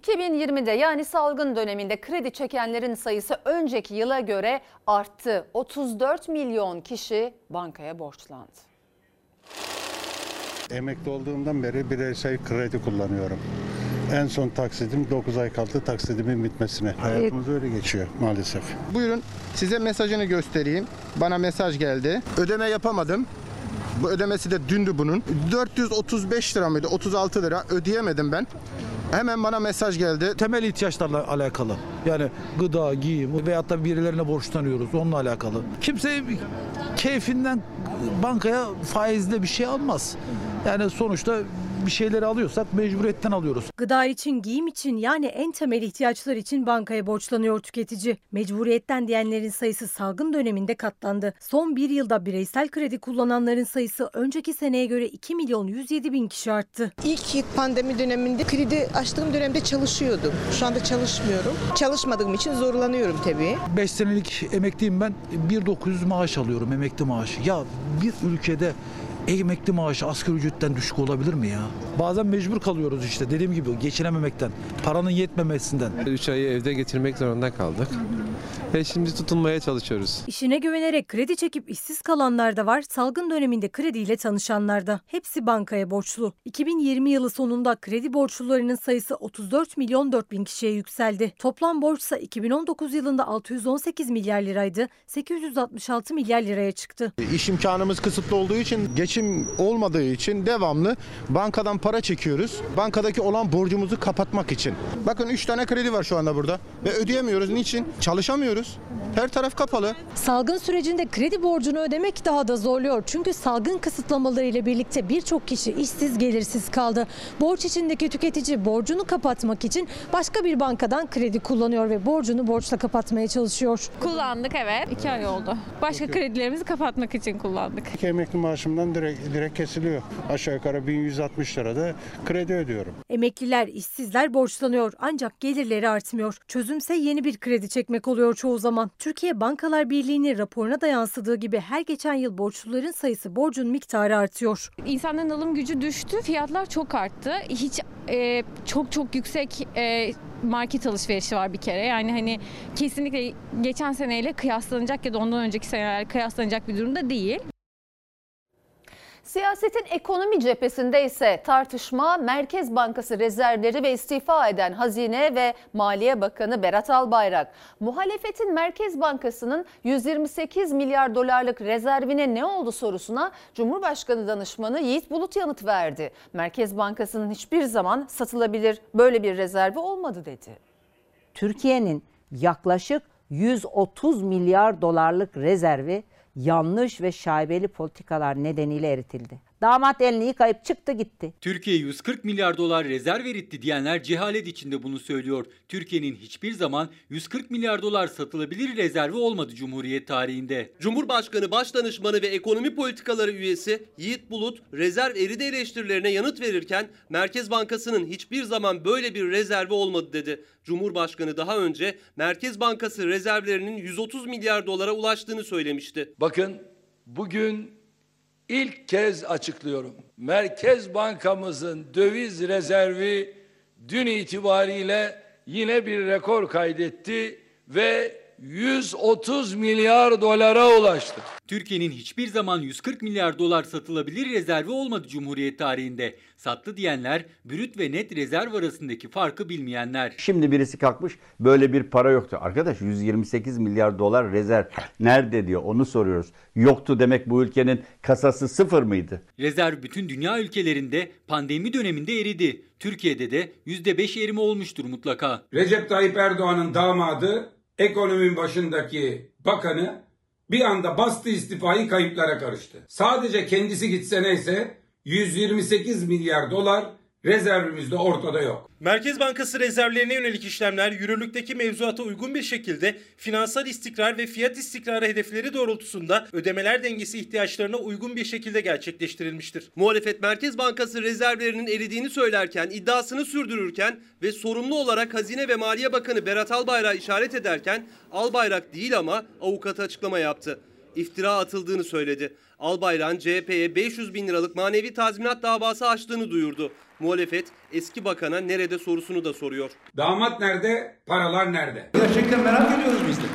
2020'de yani salgın döneminde kredi çekenlerin sayısı önceki yıla göre arttı. 34 milyon kişi bankaya borçlandı. Emekli olduğumdan beri bireysel kredi kullanıyorum. En son taksidim 9 ay kaldı taksidimin bitmesine. Hayatımız öyle geçiyor maalesef. Buyurun size mesajını göstereyim. Bana mesaj geldi. Ödeme yapamadım. Bu ödemesi de dündü bunun. 435 lira mıydı? 36 lira ödeyemedim ben. Hemen bana mesaj geldi. Temel ihtiyaçlarla alakalı. Yani gıda, giyim veyahut da birilerine borçlanıyoruz onunla alakalı. Kimse keyfinden bankaya faizle bir şey almaz. Yani sonuçta bir şeyleri alıyorsak mecburiyetten alıyoruz. Gıda için, giyim için yani en temel ihtiyaçlar için bankaya borçlanıyor tüketici. Mecburiyetten diyenlerin sayısı salgın döneminde katlandı. Son bir yılda bireysel kredi kullananların sayısı önceki seneye göre 2 milyon 107 bin kişi arttı. İlk pandemi döneminde kredi açtığım dönemde çalışıyordum. Şu anda çalışmıyorum. Çalışmadığım için zorlanıyorum tabii. 5 senelik emekliyim ben. 1900 maaş alıyorum emekli maaşı. Ya bir ülkede emekli maaşı asgari ücretten düşük olabilir mi ya? Bazen mecbur kalıyoruz işte dediğim gibi geçinememekten, paranın yetmemesinden. 3 ayı evde geçirmek zorunda kaldık. Ve şimdi tutunmaya çalışıyoruz. İşine güvenerek kredi çekip işsiz kalanlar da var, salgın döneminde krediyle tanışanlar da. Hepsi bankaya borçlu. 2020 yılı sonunda kredi borçlularının sayısı 34 milyon 4 bin kişiye yükseldi. Toplam borçsa 2019 yılında 618 milyar liraydı, 866 milyar liraya çıktı. İş imkanımız kısıtlı olduğu için, geçim olmadığı için devamlı bankadan para çekiyoruz. Bankadaki olan borcumuzu kapatmak için. Bakın 3 tane kredi var şu anda burada ve ödeyemiyoruz. Niçin? Çalışamıyoruz. Her taraf kapalı. Salgın sürecinde kredi borcunu ödemek daha da zorluyor. Çünkü salgın kısıtlamaları ile birlikte birçok kişi işsiz gelirsiz kaldı. Borç içindeki tüketici borcunu kapatmak için başka bir bankadan kredi kullanıyor ve borcunu borçla kapatmaya çalışıyor. Kullandık evet. iki ay oldu. Başka kredilerimizi kapatmak için kullandık. İki emekli maaşımdan direkt, direkt kesiliyor. Aşağı yukarı 1160 lirada kredi ödüyorum. Emekliler, işsizler borçlanıyor ancak gelirleri artmıyor. Çözümse yeni bir kredi çekmek oluyor çoğu zaman. Türkiye Bankalar Birliği'nin raporuna da yansıdığı gibi her geçen yıl borçluların sayısı borcun miktarı artıyor. İnsanların alım gücü düştü, fiyatlar çok arttı. Hiç e, çok çok yüksek e, market alışverişi var bir kere. Yani hani kesinlikle geçen seneyle kıyaslanacak ya da ondan önceki senelerle kıyaslanacak bir durumda değil. Siyasetin ekonomi cephesinde ise tartışma Merkez Bankası rezervleri ve istifa eden Hazine ve Maliye Bakanı Berat Albayrak. Muhalefetin Merkez Bankası'nın 128 milyar dolarlık rezervine ne oldu sorusuna Cumhurbaşkanı danışmanı Yiğit Bulut yanıt verdi. Merkez Bankası'nın hiçbir zaman satılabilir böyle bir rezervi olmadı dedi. Türkiye'nin yaklaşık 130 milyar dolarlık rezervi yanlış ve şaibeli politikalar nedeniyle eritildi. Damat elini yıkayıp çıktı gitti. Türkiye 140 milyar dolar rezerv eritti diyenler cehalet içinde bunu söylüyor. Türkiye'nin hiçbir zaman 140 milyar dolar satılabilir rezervi olmadı Cumhuriyet tarihinde. Cumhurbaşkanı Başdanışmanı ve Ekonomi Politikaları üyesi Yiğit Bulut rezerv eridi eleştirilerine yanıt verirken Merkez Bankası'nın hiçbir zaman böyle bir rezervi olmadı dedi. Cumhurbaşkanı daha önce Merkez Bankası rezervlerinin 130 milyar dolara ulaştığını söylemişti. Bakın bugün ilk kez açıklıyorum. Merkez Bankamızın döviz rezervi dün itibariyle yine bir rekor kaydetti ve 130 milyar dolara ulaştı. Türkiye'nin hiçbir zaman 140 milyar dolar satılabilir rezervi olmadı Cumhuriyet tarihinde. Sattı diyenler, brüt ve net rezerv arasındaki farkı bilmeyenler. Şimdi birisi kalkmış böyle bir para yoktu. Arkadaş 128 milyar dolar rezerv nerede diyor onu soruyoruz. Yoktu demek bu ülkenin kasası sıfır mıydı? Rezerv bütün dünya ülkelerinde pandemi döneminde eridi. Türkiye'de de %5 erime olmuştur mutlaka. Recep Tayyip Erdoğan'ın damadı ekonominin başındaki bakanı bir anda bastı istifayı kayıplara karıştı. Sadece kendisi gitse neyse 128 milyar dolar rezervimizde ortada yok. Merkez Bankası rezervlerine yönelik işlemler yürürlükteki mevzuata uygun bir şekilde finansal istikrar ve fiyat istikrarı hedefleri doğrultusunda ödemeler dengesi ihtiyaçlarına uygun bir şekilde gerçekleştirilmiştir. Muhalefet Merkez Bankası rezervlerinin eridiğini söylerken, iddiasını sürdürürken ve sorumlu olarak Hazine ve Maliye Bakanı Berat Albayrak'ı işaret ederken Albayrak değil ama avukatı açıklama yaptı. İftira atıldığını söyledi. Albayrak'ın CHP'ye 500 bin liralık manevi tazminat davası açtığını duyurdu. Muhalefet eski bakana nerede sorusunu da soruyor. Damat nerede? Paralar nerede? Gerçekten merak ediyoruz biz de.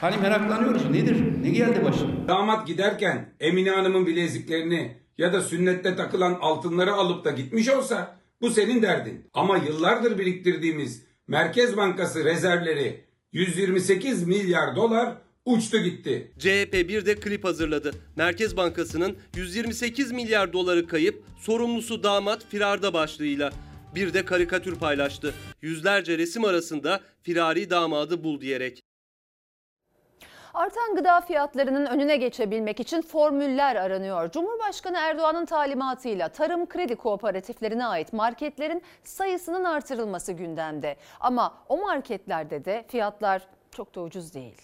Hani meraklanıyoruz. Nedir? Ne geldi başına? Damat giderken Emine Hanım'ın bileziklerini ya da sünnette takılan altınları alıp da gitmiş olsa Bu senin derdin. Ama yıllardır biriktirdiğimiz Merkez Bankası rezervleri 128 milyar dolar uçtu gitti. CHP bir de klip hazırladı. Merkez Bankası'nın 128 milyar doları kayıp, sorumlusu damat firarda başlığıyla. Bir de karikatür paylaştı. Yüzlerce resim arasında firari damadı bul diyerek. Artan gıda fiyatlarının önüne geçebilmek için formüller aranıyor. Cumhurbaşkanı Erdoğan'ın talimatıyla tarım kredi kooperatiflerine ait marketlerin sayısının artırılması gündemde. Ama o marketlerde de fiyatlar çok da ucuz değil.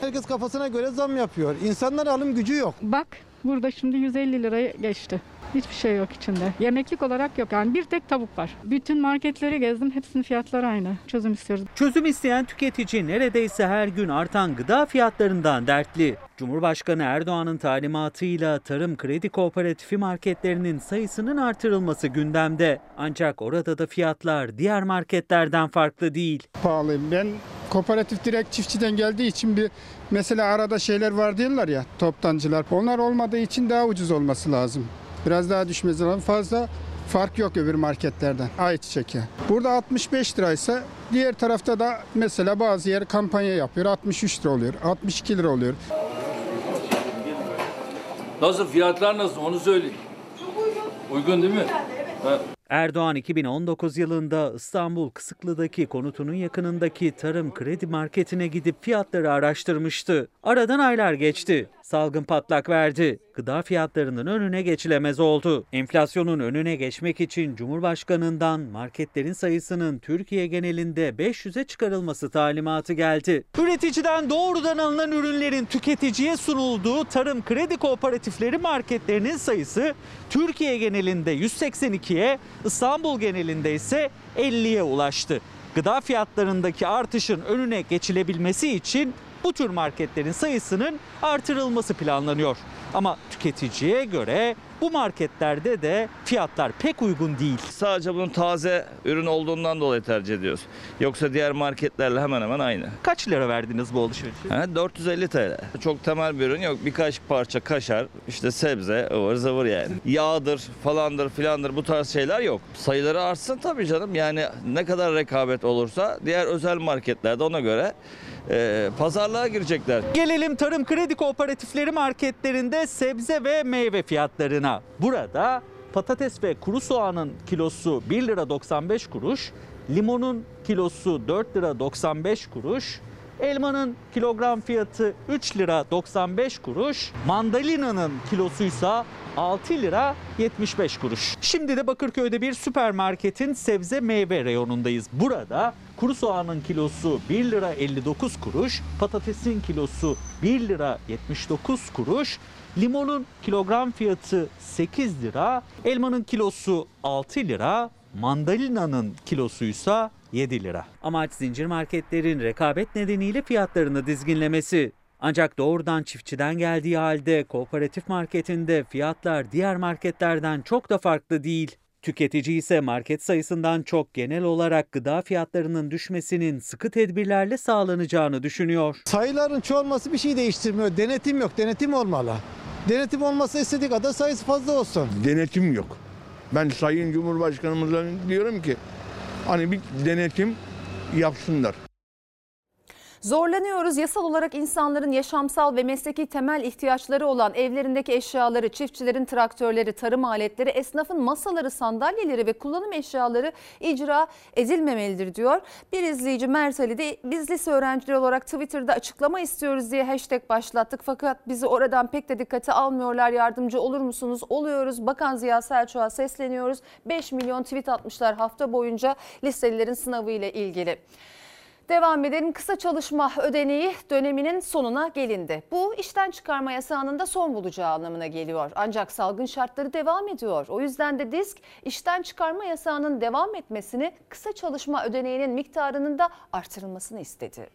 Herkes kafasına göre zam yapıyor. İnsanlar alım gücü yok. Bak burada şimdi 150 liraya geçti. Hiçbir şey yok içinde. Yemeklik olarak yok. Yani bir tek tavuk var. Bütün marketleri gezdim. Hepsinin fiyatları aynı. Çözüm istiyoruz. Çözüm isteyen tüketici neredeyse her gün artan gıda fiyatlarından dertli. Cumhurbaşkanı Erdoğan'ın talimatıyla tarım kredi kooperatifi marketlerinin sayısının artırılması gündemde. Ancak orada da fiyatlar diğer marketlerden farklı değil. Pahalı. Ben kooperatif direkt çiftçiden geldiği için bir mesela arada şeyler var diyorlar ya toptancılar. Onlar olmadığı için daha ucuz olması lazım. Biraz daha düşmesi lazım. Fazla fark yok öbür marketlerden. Ayçiçek yağı. Burada 65 liraysa diğer tarafta da mesela bazı yer kampanya yapıyor. 63 lira oluyor. 62 lira oluyor. Nasıl fiyatlar nasıl onu söyleyin. Uygun değil mi? Ha. Erdoğan 2019 yılında İstanbul Kısıklı'daki konutunun yakınındaki tarım kredi marketine gidip fiyatları araştırmıştı. Aradan aylar geçti. Salgın patlak verdi. Gıda fiyatlarının önüne geçilemez oldu. Enflasyonun önüne geçmek için Cumhurbaşkanından marketlerin sayısının Türkiye genelinde 500'e çıkarılması talimatı geldi. Üreticiden doğrudan alınan ürünlerin tüketiciye sunulduğu tarım kredi kooperatifleri marketlerinin sayısı Türkiye genelinde 182'ye, İstanbul genelinde ise 50'ye ulaştı. Gıda fiyatlarındaki artışın önüne geçilebilmesi için bu tür marketlerin sayısının artırılması planlanıyor. Ama tüketiciye göre bu marketlerde de fiyatlar pek uygun değil. Sadece bunun taze ürün olduğundan dolayı tercih ediyoruz. Yoksa diğer marketlerle hemen hemen aynı. Kaç lira verdiniz bu alışverişe? Ha, 450 TL. Çok temel bir ürün yok. Birkaç parça kaşar, işte sebze, ıvır zıvır yani. Yağdır, falandır, filandır bu tarz şeyler yok. Sayıları artsın tabii canım. Yani ne kadar rekabet olursa diğer özel marketlerde ona göre e, pazarlığa girecekler. Gelelim tarım kredi kooperatifleri marketlerinde sebze ve meyve fiyatlarına. Burada patates ve kuru soğanın kilosu 1 lira 95 kuruş, limonun kilosu 4 lira 95 kuruş, elmanın kilogram fiyatı 3 lira 95 kuruş, mandalinanın kilosuysa 6 lira 75 kuruş. Şimdi de Bakırköy'de bir süpermarketin sebze meyve reyonundayız. Burada kuru soğanın kilosu 1 lira 59 kuruş, patatesin kilosu 1 lira 79 kuruş, limonun kilogram fiyatı 8 lira, elmanın kilosu 6 lira, mandalinanın kilosuysa 7 lira. Amaç zincir marketlerin rekabet nedeniyle fiyatlarını dizginlemesi. Ancak doğrudan çiftçiden geldiği halde kooperatif marketinde fiyatlar diğer marketlerden çok da farklı değil. Tüketici ise market sayısından çok genel olarak gıda fiyatlarının düşmesinin sıkı tedbirlerle sağlanacağını düşünüyor. Sayıların çoğalması bir şey değiştirmiyor. Denetim yok. Denetim olmalı. Denetim olmasa istediği kadar sayısı fazla olsun. Denetim yok. Ben Sayın Cumhurbaşkanımıza diyorum ki hani bir denetim yapsınlar. Zorlanıyoruz. Yasal olarak insanların yaşamsal ve mesleki temel ihtiyaçları olan evlerindeki eşyaları, çiftçilerin traktörleri, tarım aletleri, esnafın masaları, sandalyeleri ve kullanım eşyaları icra edilmemelidir diyor. Bir izleyici Mert Ali de biz lise öğrencileri olarak Twitter'da açıklama istiyoruz diye hashtag başlattık. Fakat bizi oradan pek de dikkate almıyorlar. Yardımcı olur musunuz? Oluyoruz. Bakan Ziya Selçuk'a sesleniyoruz. 5 milyon tweet atmışlar hafta boyunca liselilerin sınavı ile ilgili. Devam edelim. Kısa çalışma ödeneği döneminin sonuna gelindi. Bu işten çıkarma yasağının da son bulacağı anlamına geliyor. Ancak salgın şartları devam ediyor. O yüzden de disk işten çıkarma yasağının devam etmesini, kısa çalışma ödeneğinin miktarının da artırılmasını istedi.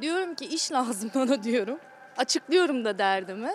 Diyorum ki iş lazım bana diyorum. Açıklıyorum da derdimi.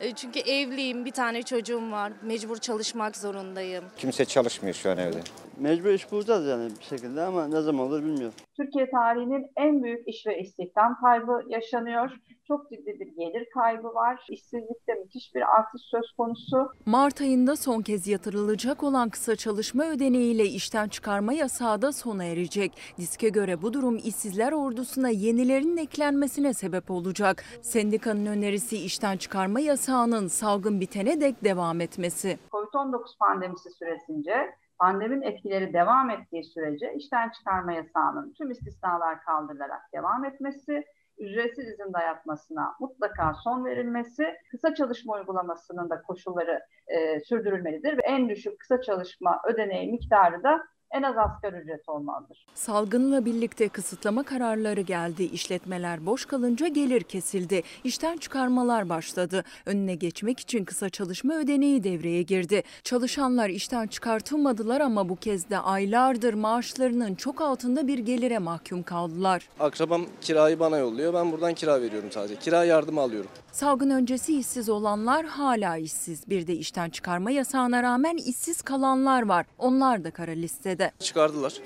E, Çünkü evliyim, bir tane çocuğum var. Mecbur çalışmak zorundayım. Kimse çalışmıyor şu an evde. Mecbur iş bulacağız yani bir şekilde ama ne zaman olur bilmiyorum. Türkiye tarihinin en büyük iş ve istihdam kaybı yaşanıyor. Çok ciddi bir gelir kaybı var. İşsizlikte müthiş bir artış söz konusu. Mart ayında son kez yatırılacak olan kısa çalışma ödeneğiyle işten çıkarma yasağı da sona erecek. Diske göre bu durum işsizler ordusuna yenilerinin eklenmesine sebep olacak. Sendikanın önerisi işten çıkarma yasağının salgın bitene dek devam etmesi. Covid-19 pandemisi süresince pandemin etkileri devam ettiği sürece işten çıkarma yasağının tüm istisnalar kaldırılarak devam etmesi, ücretsiz izin dayatmasına mutlaka son verilmesi, kısa çalışma uygulamasının da koşulları e, sürdürülmelidir ve en düşük kısa çalışma ödeneği miktarı da en az asgari ücret olmalıdır. Salgınla birlikte kısıtlama kararları geldi. İşletmeler boş kalınca gelir kesildi. İşten çıkarmalar başladı. Önüne geçmek için kısa çalışma ödeneği devreye girdi. Çalışanlar işten çıkartılmadılar ama bu kez de aylardır maaşlarının çok altında bir gelire mahkum kaldılar. Akrabam kirayı bana yolluyor. Ben buradan kira veriyorum sadece. Kira yardımı alıyorum. Salgın öncesi işsiz olanlar hala işsiz. Bir de işten çıkarma yasağına rağmen işsiz kalanlar var. Onlar da kara listede. Çıkardılar.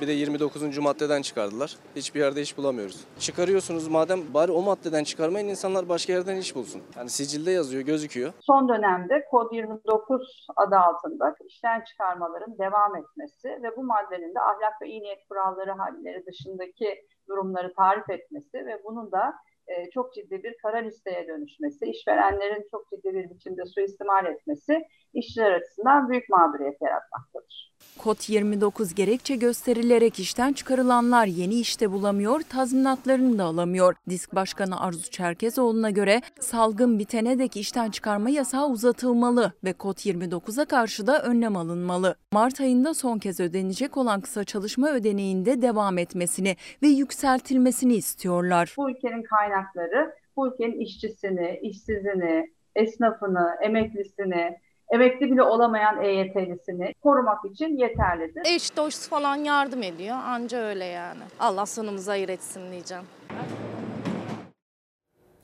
Bir de 29. maddeden çıkardılar. Hiçbir yerde iş bulamıyoruz. Çıkarıyorsunuz madem bari o maddeden çıkarmayın insanlar başka yerden iş bulsun. Yani sicilde yazıyor, gözüküyor. Son dönemde Kod 29 adı altında işten çıkarmaların devam etmesi ve bu maddenin de ahlak ve iyi niyet kuralları halleri dışındaki durumları tarif etmesi ve bunun da e, çok ciddi bir kara listeye dönüşmesi, işverenlerin çok ciddi bir biçimde suistimal etmesi işçiler açısından büyük mağduriyet yaratmaktadır. Kod 29 gerekçe gösterilerek işten çıkarılanlar yeni işte bulamıyor, tazminatlarını da alamıyor. Disk Başkanı Arzu Çerkezoğlu'na göre salgın bitene dek işten çıkarma yasağı uzatılmalı ve Kod 29'a karşı da önlem alınmalı. Mart ayında son kez ödenecek olan kısa çalışma ödeneğinde devam etmesini ve yükseltilmesini istiyorlar. Bu ülkenin kaynakları bu ülkenin işçisini, işsizini, esnafını, emeklisini, emekli bile olamayan EYT'lisini korumak için yeterlidir. Eş dost falan yardım ediyor anca öyle yani. Allah sonumuzu hayır etsin diyeceğim.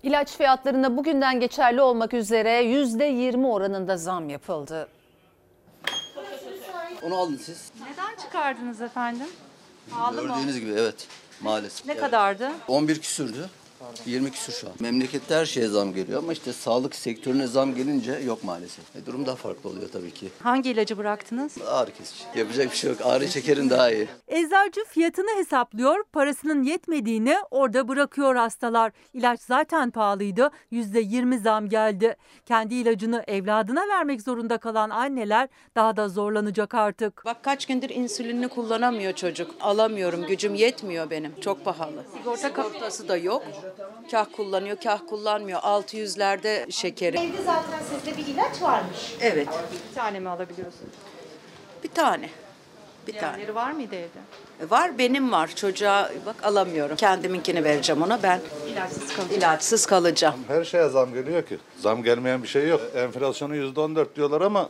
İlaç fiyatlarında bugünden geçerli olmak üzere %20 oranında zam yapıldı. Onu aldın siz. Neden çıkardınız efendim? Pahalı mı? Gördüğünüz gibi evet maalesef. Ne Evet. kadardı? 11 küsürdü. 20 küsür şu an. Memlekette her şeye zam geliyor ama işte sağlık sektörüne zam gelince yok maalesef. E, durum daha farklı oluyor tabii ki. Hangi ilacı bıraktınız? Ağrı kesici. Yapacak bir şey yok. Ağrı çekerin daha iyi. Eczacı fiyatını hesaplıyor, parasının yetmediğini orada bırakıyor hastalar. İlaç zaten pahalıydı, %20 zam geldi. Kendi ilacını evladına vermek zorunda kalan anneler daha da zorlanacak artık. Bak kaç gündür insülinini kullanamıyor çocuk. Alamıyorum, gücüm yetmiyor benim. Çok pahalı. Sigorta Sigortası da yok. Kah kullanıyor, kah kullanmıyor. 600'lerde şekeri. Evde zaten sizde bir ilaç varmış. Evet. Bir tane mi alabiliyorsun? Bir tane. Bir tane. Diğerleri var mıydı evde? E, Var benim var. Çocuğa bak alamıyorum. Kendiminkini vereceğim ona ben. İlaçsız kalacak. İlaçsız kalacağım. Her şeye zam geliyor ki. Zam gelmeyen bir şey yok. Enflasyonu yüzde on dört diyorlar ama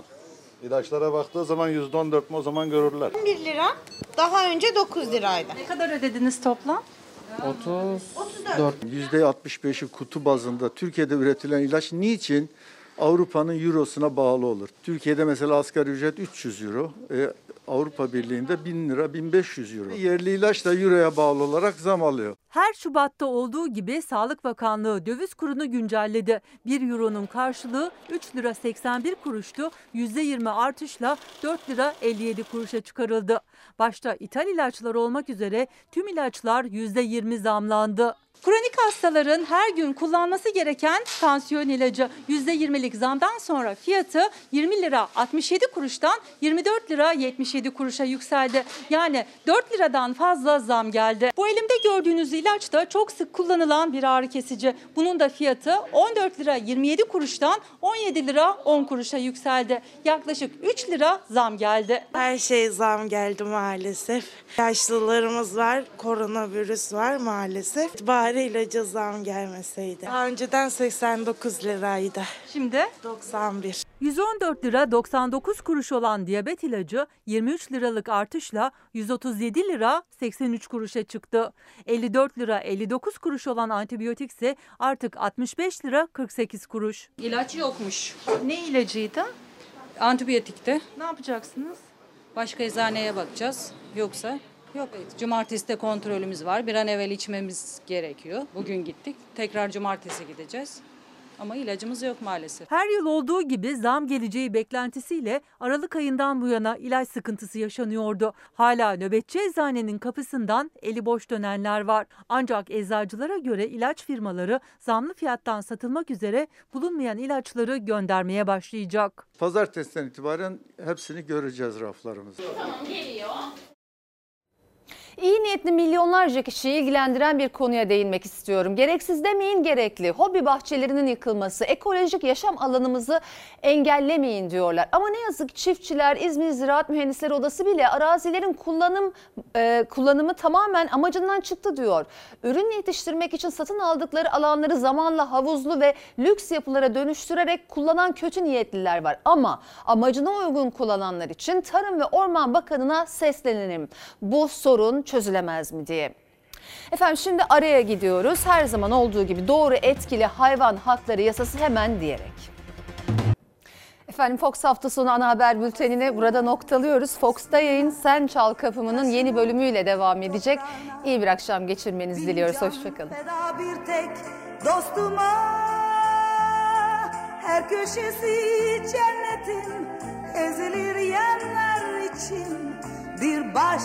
ilaçlara baktığı zaman yüzde on dört mü o zaman görürler. 1 lira. Daha önce 9 liraydı. Ne kadar ödediniz toplam? 34. %65'i kutu bazında Türkiye'de üretilen ilaç niçin Avrupa'nın eurosuna bağlı olur? Türkiye'de mesela asgari ücret 300 euro. E, Avrupa Birliği'nde 1000 lira 1500 euro. Yerli ilaç da euroya bağlı olarak zam alıyor. Her Şubat'ta olduğu gibi Sağlık Bakanlığı döviz kurunu güncelledi. 1 euronun karşılığı 3 lira 81 kuruştu. %20 artışla 4 lira 57 kuruşa çıkarıldı. Başta ithal ilaçlar olmak üzere tüm ilaçlar %20 zamlandı. Kronik hastaların her gün kullanması gereken tansiyon ilacı %20'lik zamdan sonra fiyatı 20 lira 67 kuruştan 24 lira 77 kuruşa yükseldi. Yani 4 liradan fazla zam geldi. Bu elimde gördüğünüz ilaç da çok sık kullanılan bir ağrı kesici. Bunun da fiyatı 14 lira 27 kuruştan 17 lira 10 kuruşa yükseldi. Yaklaşık 3 lira zam geldi. Her şey zam geldi maalesef. Yaşlılarımız var, koronavirüs var maalesef. Bari ilaca zam gelmeseydi. Daha önceden 89 liraydı. Şimdi 91. 114 lira 99 kuruş olan diyabet ilacı 23 liralık artışla 137 lira 83 kuruşa çıktı. 54 lira 59 kuruş olan antibiyotik ise artık 65 lira 48 kuruş. İlaç yokmuş. Ne ilacıydı? Antibiyotikti. Ne yapacaksınız? Başka eczaneye bakacağız. Yoksa yok. Cumartesi de kontrolümüz var. Bir an evvel içmemiz gerekiyor. Bugün gittik. Tekrar cumartesi gideceğiz. Ama ilacımız yok maalesef. Her yıl olduğu gibi zam geleceği beklentisiyle Aralık ayından bu yana ilaç sıkıntısı yaşanıyordu. Hala nöbetçi eczanenin kapısından eli boş dönenler var. Ancak eczacılara göre ilaç firmaları zamlı fiyattan satılmak üzere bulunmayan ilaçları göndermeye başlayacak. Pazartesiden itibaren hepsini göreceğiz raflarımızda. İyi niyetli milyonlarca kişiyi ilgilendiren bir konuya değinmek istiyorum. Gereksiz demeyin gerekli. Hobi bahçelerinin yıkılması, ekolojik yaşam alanımızı engellemeyin diyorlar. Ama ne yazık çiftçiler, İzmir Ziraat Mühendisleri Odası bile arazilerin kullanım e, kullanımı tamamen amacından çıktı diyor. Ürün yetiştirmek için satın aldıkları alanları zamanla havuzlu ve lüks yapılara dönüştürerek kullanan kötü niyetliler var. Ama amacına uygun kullananlar için Tarım ve Orman Bakanı'na seslenelim. Bu sorun çözülemez mi diye. Efendim şimdi araya gidiyoruz. Her zaman olduğu gibi doğru etkili hayvan hakları yasası hemen diyerek. Efendim Fox hafta sonu ana haber bültenini burada noktalıyoruz. Fox'ta yayın Sen Çal Kapımı'nın yeni bölümüyle devam edecek. İyi bir akşam geçirmenizi diliyoruz. Hoşçakalın. Feda bir tek dostuma Her köşesi cennetin ezilir yerler için Bir baş